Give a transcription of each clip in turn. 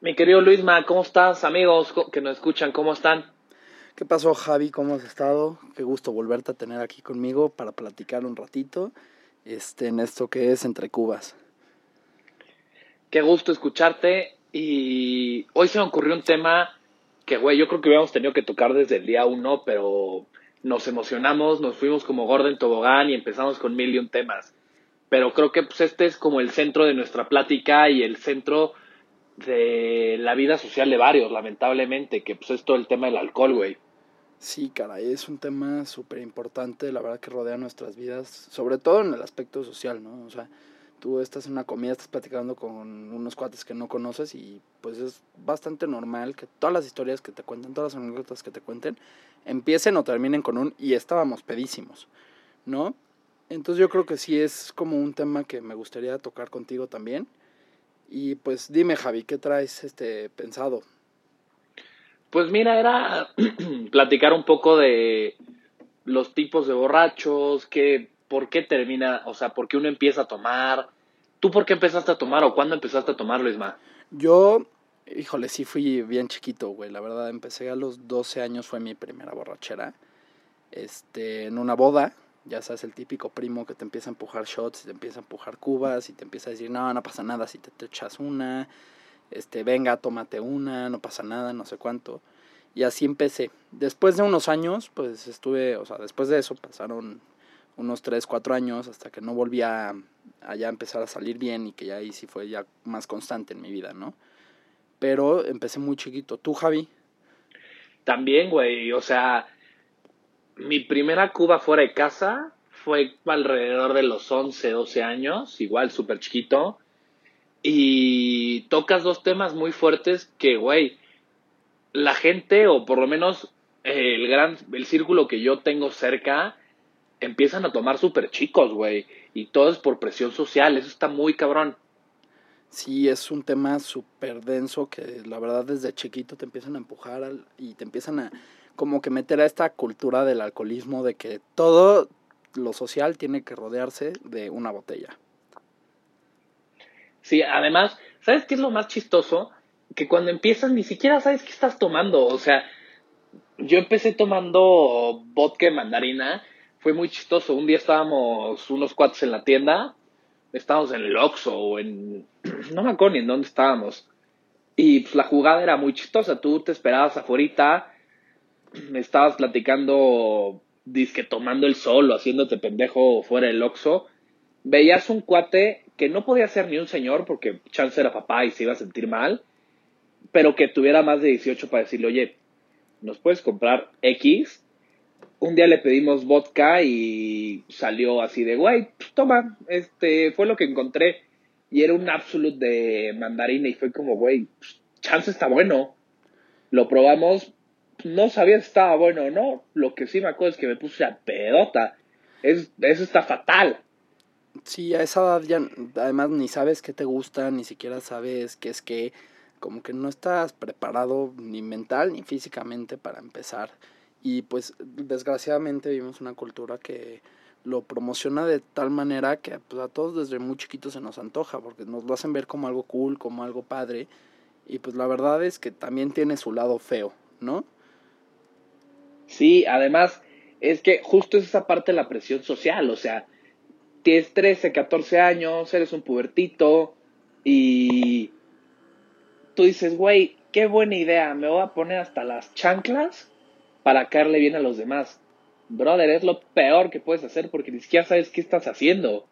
Mi querido Luisma, ¿cómo estás? Amigos que nos escuchan, ¿cómo están? ¿Qué pasó, Javi? ¿Cómo has estado? Qué gusto volverte a tener aquí conmigo para platicar un ratito este, en esto que es Entre Cubas. Qué gusto escucharte y hoy se me ocurrió un tema que, güey, yo creo que hubiéramos tenido que tocar desde el día uno, pero nos emocionamos, nos fuimos como Gordon Tobogán y empezamos con mil y un temas. Pero creo que pues, este es como el centro de nuestra plática y el centro de la vida social de varios, lamentablemente, que pues es todo el tema del alcohol, güey. Sí, caray, es un tema súper importante, la verdad que rodea nuestras vidas, sobre todo en el aspecto social, ¿no? O sea, tú estás en una comida, estás platicando con unos cuates que no conoces y pues es bastante normal que todas las historias que te cuenten, todas las anécdotas que te cuenten, empiecen o terminen con un y estábamos pedísimos, ¿no? Entonces yo creo que sí es como un tema que me gustaría tocar contigo también y pues dime, Javi, ¿qué traes este pensado? Pues mira, era platicar un poco de los tipos de borrachos, que, por qué termina, o sea, por qué uno empieza a tomar. ¿Tú por qué empezaste a tomar o cuándo empezaste a tomar, Luisma? Yo, híjole, sí fui bien chiquito, güey. La verdad, empecé a los 12 años, fue mi primera borrachera. Este, en una boda, ya sabes, el típico primo que te empieza a empujar shots, y te empieza a empujar cubas y te empieza a decir, no, no pasa nada si te, echas una, este, venga, tómate una, no pasa nada, no sé cuánto. Y así empecé. Después de unos años, pues estuve, o sea, después de eso pasaron unos 3, 4 años hasta que no volví a, ya empezar a salir bien y que ya ahí sí fue ya más constante en mi vida, ¿no? Pero empecé muy chiquito. ¿Tú, Javi? También, güey, o sea, mi primera Cuba fuera de casa fue alrededor de los 11, 12 años, igual súper chiquito. Y tocas dos temas muy fuertes que, güey, la gente, o por lo menos el gran, el círculo que yo tengo cerca, empiezan a tomar súper chicos, güey. Y todo es por presión social, eso está muy cabrón. Sí, es un tema súper denso que la verdad desde chiquito te empiezan a empujar y te empiezan a como que meter a esta cultura del alcoholismo de que todo lo social tiene que rodearse de una botella. Sí, además, ¿sabes qué es lo más chistoso? Que cuando empiezas ni siquiera sabes qué estás tomando. O sea, yo empecé tomando vodka mandarina. Fue muy chistoso. Un día estábamos unos cuates en la tienda. Estábamos en el Oxxo o en... No me acuerdo ni en dónde estábamos. Y pues, la jugada era muy chistosa. Tú te esperabas afuera me estabas platicando, disque tomando el sol o haciéndote pendejo fuera del Oxxo, veías un cuate que no podía ser ni un señor porque chance era papá y se iba a sentir mal, pero que tuviera más de 18 para decirle, oye, ¿nos puedes comprar X? Un día le pedimos vodka y salió así de, güey, pues, toma, este fue lo que encontré. Y era un absolute de mandarina y fue como, güey, pues, chance está bueno. Lo probamos, no sabía si estaba bueno o no. Lo que sí me acuerdo es que me puse a pedota. Es, eso está fatal. Sí, a esa edad ya además ni sabes qué te gusta, ni siquiera sabes qué es qué. Como que no estás preparado ni mental ni físicamente para empezar. Y pues desgraciadamente vivimos una cultura que lo promociona de tal manera que pues, a todos desde muy chiquitos se nos antoja, porque nos lo hacen ver como algo cool, como algo padre. Y pues la verdad es que también tiene su lado feo, ¿no? Sí, además es que justo es esa parte de la presión social, o sea, tienes 13, 14 años, eres un pubertito y tú dices, güey, qué buena idea, me voy a poner hasta las chanclas para caerle bien a los demás. Brother, es lo peor que puedes hacer porque ni siquiera sabes qué estás haciendo.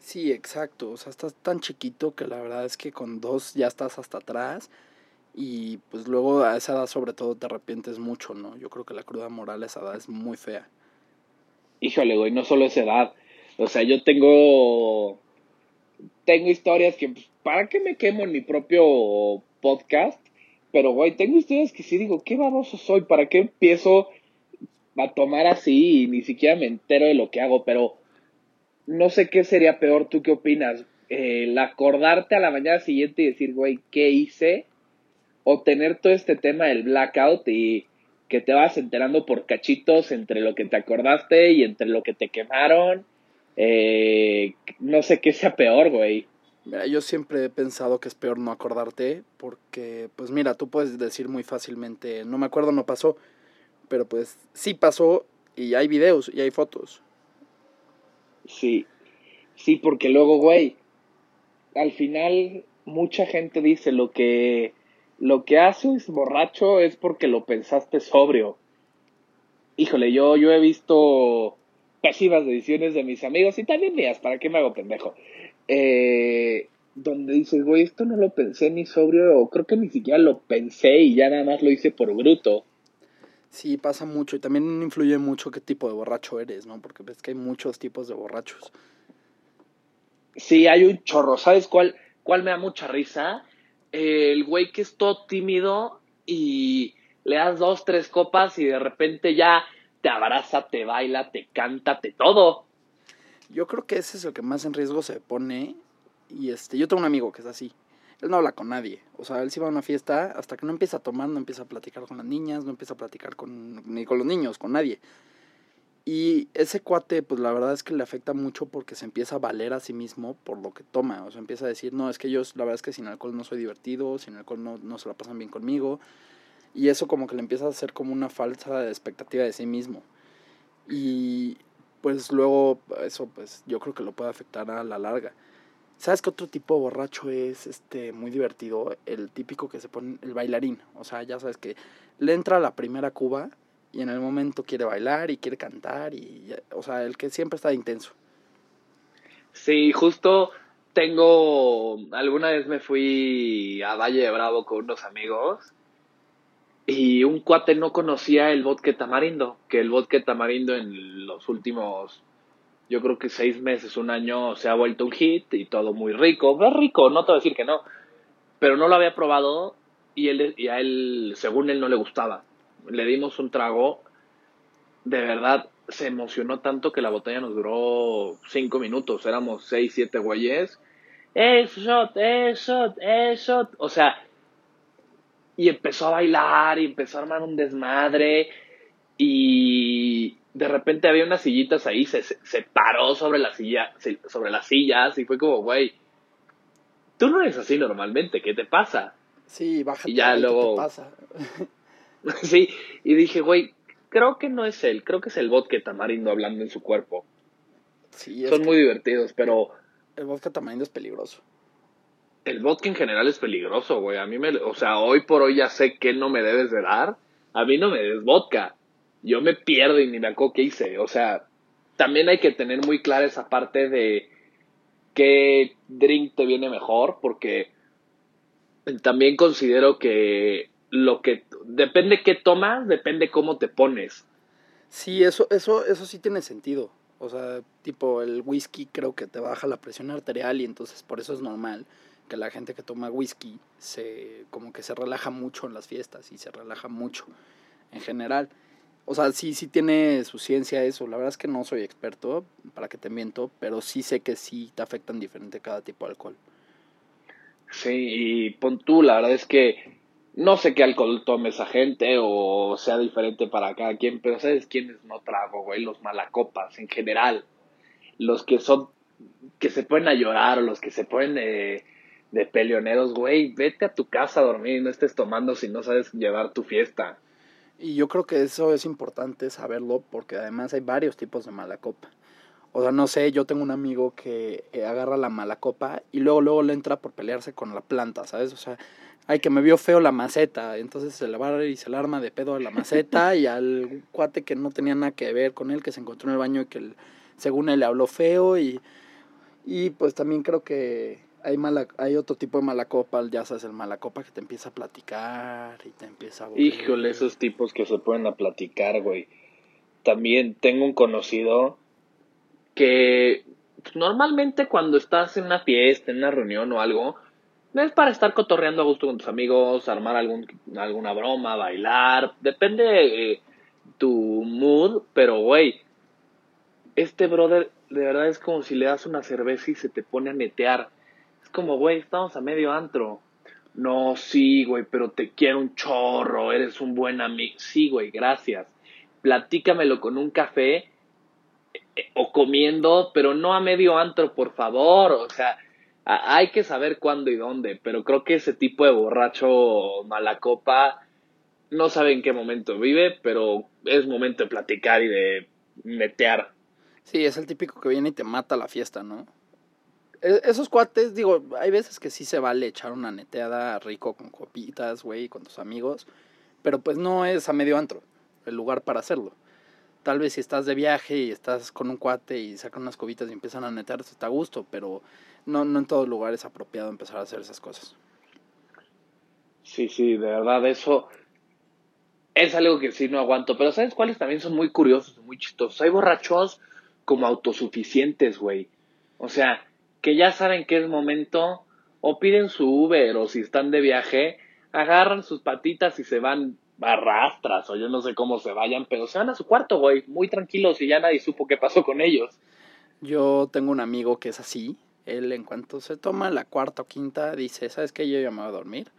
Sí, exacto, o sea, estás tan chiquito que la verdad es que con dos ya estás hasta atrás y pues luego a esa edad sobre todo te arrepientes mucho, ¿no? Yo creo que la cruda moral a esa edad es muy fea. Híjole, güey, no solo esa edad. O sea, yo tengo tengo historias que pues, ¿para qué me quemo en mi propio podcast? Pero güey, tengo historias que sí digo, qué baboso soy, ¿para qué empiezo a tomar así y ni siquiera me entero de lo que hago? Pero no sé qué sería peor, ¿tú qué opinas? el acordarte a la mañana siguiente y decir, güey, ¿qué hice? O tener todo este tema del blackout y que te vas enterando por cachitos entre lo que te acordaste y entre lo que te quemaron. Eh, no sé qué sea peor, güey. Mira, yo siempre he pensado que es peor no acordarte porque, pues mira, tú puedes decir muy fácilmente, no me acuerdo, no pasó, pero pues sí pasó y hay videos y hay fotos. Sí, sí, porque luego, güey, al final mucha gente dice lo que lo que haces borracho es porque lo pensaste sobrio. Híjole, yo, yo he visto pésimas ediciones de mis amigos y también mías, ¿para qué me hago pendejo? Eh, donde dices, güey, esto no lo pensé ni sobrio, o creo que ni siquiera lo pensé y ya nada más lo hice por bruto. Sí, pasa mucho y también influye mucho qué tipo de borracho eres, ¿no? Porque ves que hay muchos tipos de borrachos. Sí, hay un chorro. ¿Sabes cuál, cuál me da mucha risa? El güey que es todo tímido y le das dos, tres copas y de repente ya te abraza, te baila, te canta, te todo. Yo creo que ese es el que más en riesgo se pone. Y este, yo tengo un amigo que es así. Él no habla con nadie. O sea, él se va a una fiesta hasta que no empieza a tomar, no empieza a platicar con las niñas, no empieza a platicar con, ni con los niños, con nadie. Y ese cuate, pues la verdad es que le afecta mucho porque se empieza a valer a sí mismo por lo que toma. O sea, empieza a decir, no, es que yo, la verdad es que sin alcohol no soy divertido, sin alcohol no, no se la pasan bien conmigo. Y eso como que le empieza a hacer como una falsa expectativa de sí mismo. Y pues luego eso pues yo creo que lo puede afectar a la larga. ¿Sabes qué otro tipo de borracho es este muy divertido? El típico que se pone el bailarín. O sea, ya sabes que le entra la primera cuba y en el momento quiere bailar y quiere cantar y o sea, el que siempre está intenso. Sí, justo tengo alguna vez me fui a Valle de Bravo con unos amigos y un cuate no conocía el vodka tamarindo, que el vodka tamarindo en los últimos yo creo que seis meses, un año se ha vuelto un hit y todo muy rico. Es rico, no te voy a decir que no. Pero no lo había probado y, él, y a él, según él, no le gustaba le dimos un trago, de verdad se emocionó tanto que la botella nos duró cinco minutos, éramos seis, siete güeyes. ¡Eh, shot! ¡Eh, shot! ¡Eh, shot! O sea, y empezó a bailar y empezó a armar un desmadre y de repente había unas sillitas ahí, se, se paró sobre la silla, sobre las sillas y fue como, güey, tú no eres así normalmente, ¿qué te pasa? Sí, bájate. Y ya luego... ¿Qué te pasa? sí, y dije, güey, creo que no es él, creo que es el vodka tamarindo hablando en su cuerpo. Sí, Son muy divertidos, pero... El vodka tamarindo es peligroso. El vodka en general es peligroso, güey. A mí me... O sea, hoy por hoy ya sé que no me debes de dar. A mí no me des vodka. Yo me pierdo y ni me acuerdo qué hice. O sea, también hay que tener muy clara esa parte de qué drink te viene mejor, porque también considero que lo que depende qué tomas, depende cómo te pones. Sí, eso eso eso sí tiene sentido. O sea, tipo el whisky creo que te baja la presión arterial y entonces por eso es normal que la gente que toma whisky se como que se relaja mucho en las fiestas y se relaja mucho en general. O sea, sí, sí tiene su ciencia eso. La verdad es que no soy experto, para que te miento, pero sí sé que sí te afectan diferente cada tipo de alcohol. Sí, y pon tú, la verdad es que no sé qué alcohol tome esa gente o sea diferente para cada quien, pero ¿sabes quiénes no trago, güey? Los malacopas en general. Los que son, que se ponen a llorar o los que se ponen de, de peleoneros, güey, vete a tu casa a dormir y no estés tomando si no sabes llevar tu fiesta. Y yo creo que eso es importante saberlo porque además hay varios tipos de malacopa. O sea, no sé, yo tengo un amigo que eh, agarra la mala copa y luego luego le entra por pelearse con la planta, ¿sabes? O sea, ay, que me vio feo la maceta, entonces se le va y se le arma de pedo a la maceta y al cuate que no tenía nada que ver con él, que se encontró en el baño y que según él le habló feo y, y pues también creo que hay hay otro tipo de mala copa, ya sabes, el mala copa que te empieza a platicar y te empieza a... Híjole, esos tipos que se ponen a platicar, güey. También tengo un conocido que normalmente cuando estás en una fiesta, en una reunión o algo, es para estar cotorreando a gusto con tus amigos, armar algún, alguna broma, bailar, depende de tu mood, pero güey, este brother de verdad es como si le das una cerveza y se te pone a netear. Es como, güey, estamos a medio antro. No, sí, güey, pero te quiero un chorro, eres un buen amigo. Sí, güey, gracias. Platícamelo con un café eh, o comiendo, pero no a medio antro, por favor. O sea, hay que saber cuándo y dónde, pero creo que ese tipo de borracho mala copa no sabe en qué momento vive, pero es momento de platicar y de metear. Sí, es el típico que viene y te mata la fiesta, ¿no? E, esos cuates, digo, hay veces que sí se vale echar una neteada rico con copitas, güey, con tus amigos, pero pues no es a medio antro el lugar para hacerlo. Tal vez si estás de viaje y estás con un cuate y sacan unas copitas y empiezan a netear, está a gusto, pero no, no en todo lugar es apropiado empezar a hacer esas cosas. Sí, sí, de verdad, eso es algo que sí no aguanto. Pero ¿sabes cuáles también son muy curiosos, muy chistosos? Hay borrachos como autosuficientes, güey. O sea, que ya saben que es momento, o piden su Uber, o si están de viaje, agarran sus patitas y se van arrastras, o yo no sé cómo se vayan, pero se van a su cuarto, güey, muy tranquilos y ya nadie supo qué pasó con ellos. Yo tengo un amigo que es así. Él, en cuanto se toma la cuarta o quinta, dice: ¿Sabes qué? Yo ya me voy a dormir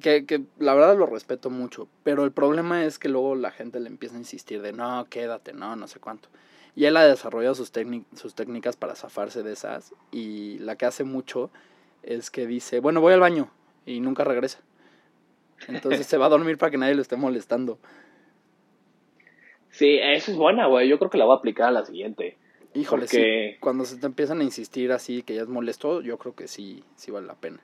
que, que la verdad lo respeto mucho, pero el problema es que luego la gente le empieza a insistir de no, quédate, no, no sé cuánto. Y él ha desarrollado sus, sus técnicas para zafarse de esas y la que hace mucho es que dice, bueno, voy al baño y nunca regresa. Entonces se va a dormir para que nadie lo esté molestando. Sí, eso es buena, güey. Yo creo que la voy a aplicar a la siguiente. Híjole, sí. Cuando se te empiezan a insistir así que ya es molesto, yo creo que sí, sí vale la pena.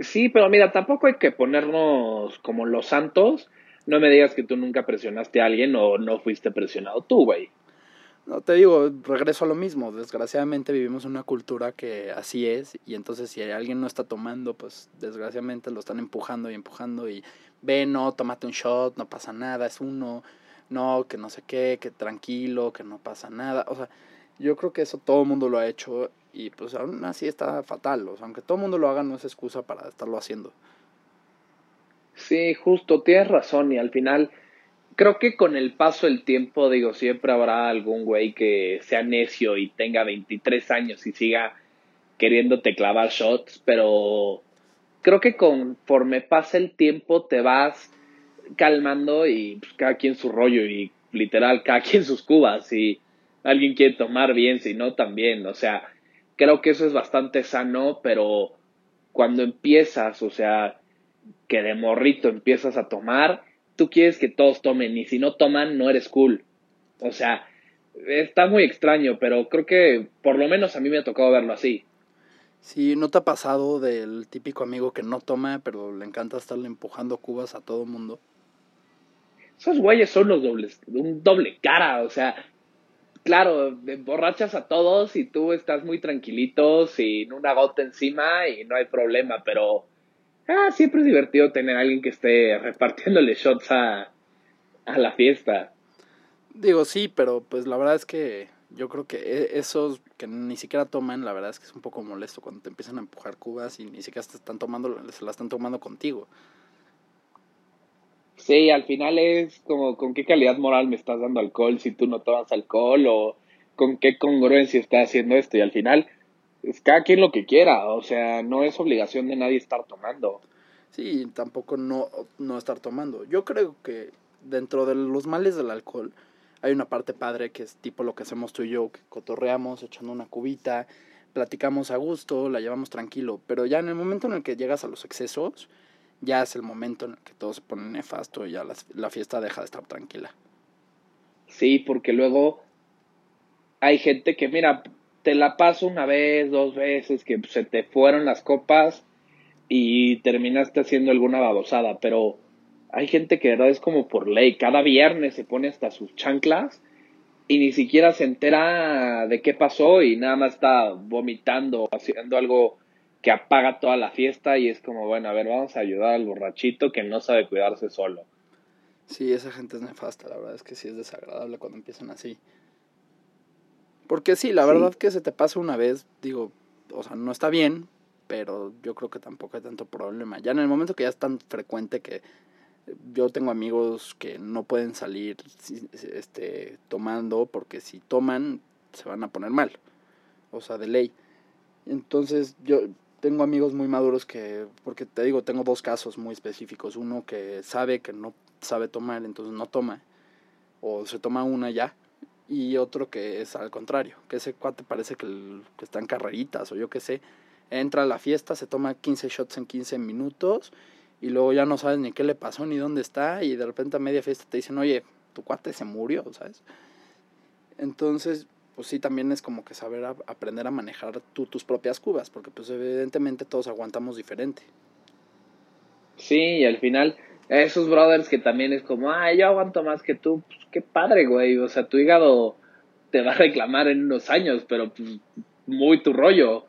Sí, pero mira, tampoco hay que ponernos como los santos. No me digas que tú nunca presionaste a alguien o no fuiste presionado tú, güey. No, te digo, regreso a lo mismo. Desgraciadamente vivimos una cultura que así es y entonces si alguien no está tomando, pues desgraciadamente lo están empujando y empujando y ve, no, tómate un shot, no pasa nada, es uno, no, que no sé qué, que tranquilo, que no pasa nada. O sea, yo creo que eso todo el mundo lo ha hecho y pues aún así está fatal. O sea, aunque todo el mundo lo haga, no es excusa para estarlo haciendo. Sí, justo, tienes razón. Y al final, creo que con el paso del tiempo, digo, siempre habrá algún güey que sea necio y tenga 23 años y siga queriéndote clavar shots, pero creo que conforme pasa el tiempo te vas calmando y pues, cada quien su rollo y literal cada quien sus cubas y alguien quiere tomar bien, si no también, o sea, creo que eso es bastante sano, pero cuando empiezas, o sea, que de morrito empiezas a tomar, tú quieres que todos tomen y si no toman, no eres cool. O sea, está muy extraño, pero creo que por lo menos a mí me ha tocado verlo así. Sí, ¿no te ha pasado del típico amigo que no toma, pero le encanta estarle empujando cubas a todo mundo? Esos güeyes son los dobles, un doble cara, o sea, claro, borrachas a todos y tú estás muy tranquilito sin una gota encima y no hay problema, pero ah, siempre es divertido tener a alguien que esté repartiéndole shots a, a la fiesta. Digo, sí, pero pues la verdad es que yo creo que e, esos que ni siquiera toman, la verdad es que es un poco molesto cuando te empiezan a empujar cubas y ni siquiera te están tomando, se la están tomando contigo. Sí, al final es como con qué calidad moral me estás dando alcohol si tú no tomas alcohol o con qué congruencia estás haciendo esto y al final es cada quien lo que quiera, o sea, no es obligación de nadie estar tomando. Sí, tampoco no, no estar tomando. Yo creo que dentro de los males del alcohol hay una parte padre que es tipo lo que hacemos tú y yo, que cotorreamos echando una cubita, platicamos a gusto, la llevamos tranquilo, pero ya en el momento en el que llegas a los excesos, ya es el momento en el que todo se pone nefasto y ya la, fiesta deja de estar tranquila. Sí, porque luego hay gente que, mira, te la paso una vez, dos veces, que se te fueron las copas y terminaste haciendo alguna babosada, pero hay gente que de verdad es como por ley, cada viernes se pone hasta sus chanclas y ni siquiera se entera de qué pasó y nada más está vomitando, haciendo algo que apaga toda la fiesta y es como, bueno, a ver, vamos a ayudar al borrachito que no sabe cuidarse solo. Sí, esa gente es nefasta, la verdad es que sí es desagradable cuando empiezan así. Porque sí, la verdad que se te pasa una vez, digo, o sea, no está bien, pero yo creo que tampoco hay tanto problema. Ya en el momento que ya es tan frecuente que yo tengo amigos que no pueden salir este tomando porque si toman se van a poner mal. O sea, de ley. Entonces, yo tengo amigos muy maduros que, porque te digo, tengo dos casos muy específicos. Uno que sabe que no sabe tomar, entonces no toma. O se toma una ya. Y otro que es al contrario, que ese cuate parece que, que está en carreritas o yo qué sé. Entra a la fiesta, se toma 15 shots en 15 minutos y luego ya no sabes ni qué le pasó ni dónde está y de repente a media fiesta te dicen, oye, tu cuate se murió, ¿sabes? Entonces, pues sí, también es como que saber aprender a manejar tú tus propias cubas, porque pues evidentemente todos aguantamos diferente. Sí, y al final, esos brothers que también es como, ah, yo aguanto más que tú, pues qué padre, güey, o sea, tu hígado te va a reclamar en unos años, pero pues muy tu rollo.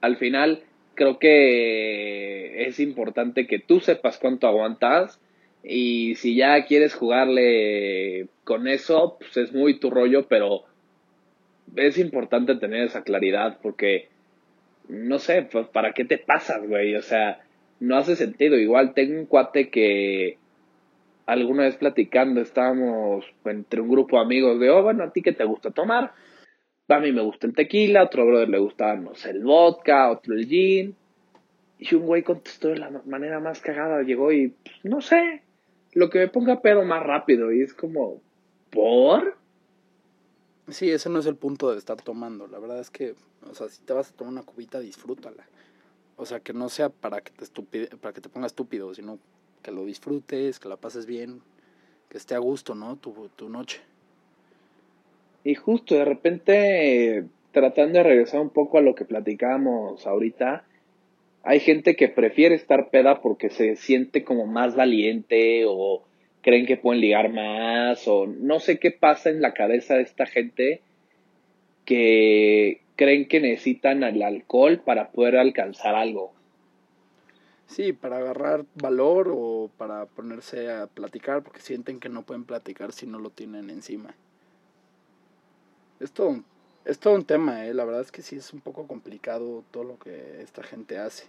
Al final, creo que es importante que tú sepas cuánto aguantas y si ya quieres jugarle con eso, pues es muy tu rollo, pero es importante tener esa claridad porque, no sé, pues para qué te pasas, güey, o sea, no hace sentido. Igual tengo un cuate que alguna vez platicando estábamos entre un grupo de amigos de, oh, bueno, ¿a ti qué te gusta tomar? A mí me gusta el tequila, otro brother le gusta, no sé, el vodka, otro el gin. Y un güey contestó de la manera más cagada, llegó y, pues, no sé, lo que me ponga pedo más rápido. Y es como, ¿por? Sí, ese no es el punto de estar tomando. La verdad es que, o sea, si te vas a tomar una cubita, disfrútala. O sea, que no sea para que te, estupide, para que te ponga estúpido, sino que lo disfrutes, que la pases bien, que esté a gusto, ¿no? Tu, tu noche. Y justo de repente, tratando de regresar un poco a lo que platicábamos ahorita, hay gente que prefiere estar peda porque se siente como más valiente o creen que pueden ligar más o no sé qué pasa en la cabeza de esta gente que creen que necesitan el alcohol para poder alcanzar algo. Sí, para agarrar valor o para ponerse a platicar porque sienten que no pueden platicar si no lo tienen encima. Es todo, es todo un tema, ¿eh? la verdad es que sí es un poco complicado todo lo que esta gente hace.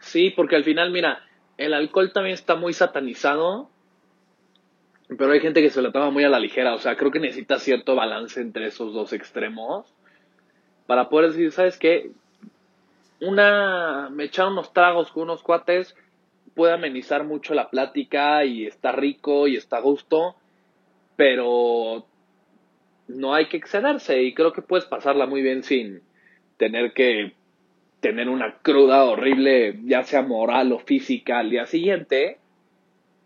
Sí, porque al final, mira, el alcohol también está muy satanizado, pero hay gente que se lo toma muy a la ligera, o sea, creo que necesita cierto balance entre esos dos extremos para poder decir, ¿sabes qué? Una, me echar unos tragos con unos cuates puede amenizar mucho la plática y está rico y está a gusto, pero no hay que excederse y creo que puedes pasarla muy bien sin tener que tener una cruda horrible, ya sea moral o física al día siguiente,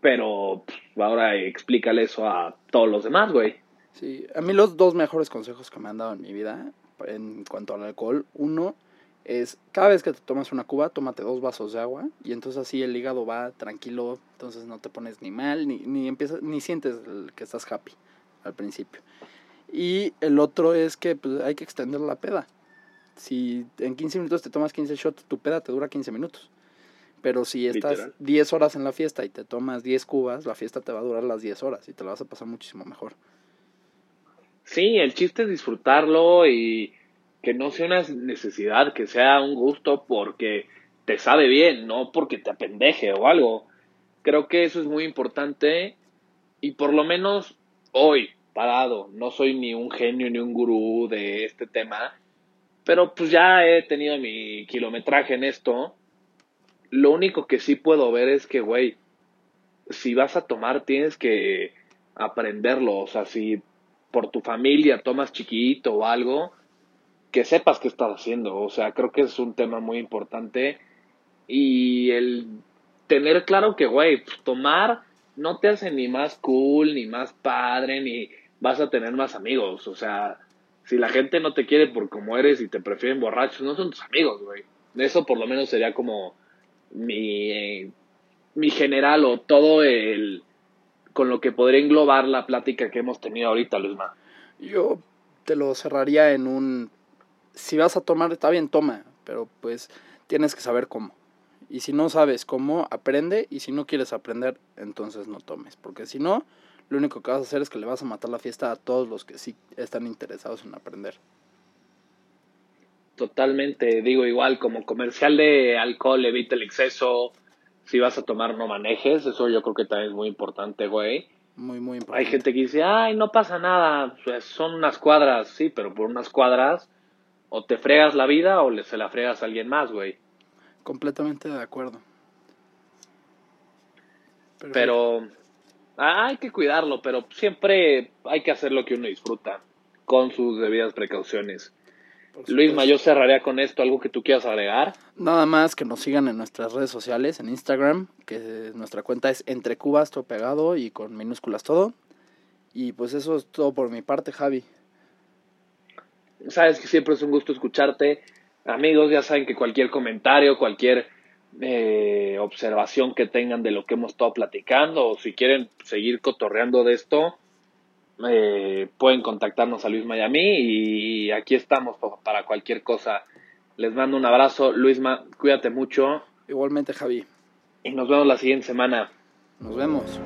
pero ahora explícale eso a todos los demás, güey. Sí, a mí los dos mejores consejos que me han dado en mi vida en cuanto al alcohol, uno es cada vez que te tomas una cuba, tómate dos vasos de agua y entonces así el hígado va tranquilo, entonces no te pones ni mal, ni, ni, empiezas, ni sientes que estás happy al principio. Y el otro es que pues, hay que extender la peda. Si en 15 minutos te tomas 15 shots, tu peda te dura 15 minutos. Pero si estás 10 horas en la fiesta y te tomas 10 cubas, la fiesta te va a durar las 10 horas y te la vas a pasar muchísimo mejor. Sí, el chiste es disfrutarlo y que no sea una necesidad, que sea un gusto porque te sabe bien, no porque te apendeje o algo. Creo que eso es muy importante y por lo menos hoy, parado. No soy ni un genio ni un gurú de este tema, pero pues ya he tenido mi kilometraje en esto. Lo único que sí puedo ver es que, güey, si vas a tomar tienes que aprenderlo. O sea, si por tu familia tomas chiquito o algo, que sepas qué estás haciendo. O sea, creo que es un tema muy importante. Y el tener claro que, güey, pues, tomar no te hace ni más cool, ni más padre, ni vas a tener más amigos. O sea, si la gente no te quiere por como eres y te prefieren borrachos, no son tus amigos, güey. Eso por lo menos sería como mi, mi general o todo el con lo que podría englobar la plática que hemos tenido ahorita, Luisma. Yo te lo cerraría en un si vas a tomar, está bien, toma, pero pues tienes que saber cómo. Y si no sabes cómo, aprende, y si no quieres aprender, entonces no tomes, porque si no, lo único que vas a hacer es que le vas a matar la fiesta a todos los que sí están interesados en aprender. Totalmente, digo igual, como comercial de alcohol, evita el exceso, si vas a tomar no manejes, eso yo creo que también es muy importante, güey. Muy, muy importante. Hay gente que dice, ay, no pasa nada, pues son unas cuadras, sí, pero por unas cuadras o te fregas la vida o le, se la fregas a alguien más, güey. Completamente de acuerdo. Pero, pero ah, hay que cuidarlo, pero siempre hay que hacer lo que uno disfruta, con sus debidas precauciones. Luis, yo cerraría con esto. ¿Algo que tú quieras agregar? Nada más que nos sigan en nuestras redes sociales, en Instagram, que nuestra cuenta es entre cubas, todo pegado y con minúsculas todo. Y pues eso es todo por mi parte, Javi. Sabes que siempre es un gusto escucharte. Amigos, ya saben que cualquier comentario, cualquier eh, observación que tengan de lo que hemos estado platicando, o si quieren seguir cotorreando de esto, eh, pueden contactarnos a Luis Miami y aquí estamos para cualquier cosa. Les mando un abrazo. Luisma, cuídate mucho. Igualmente, Javi. Y nos vemos la siguiente semana. Nos vemos.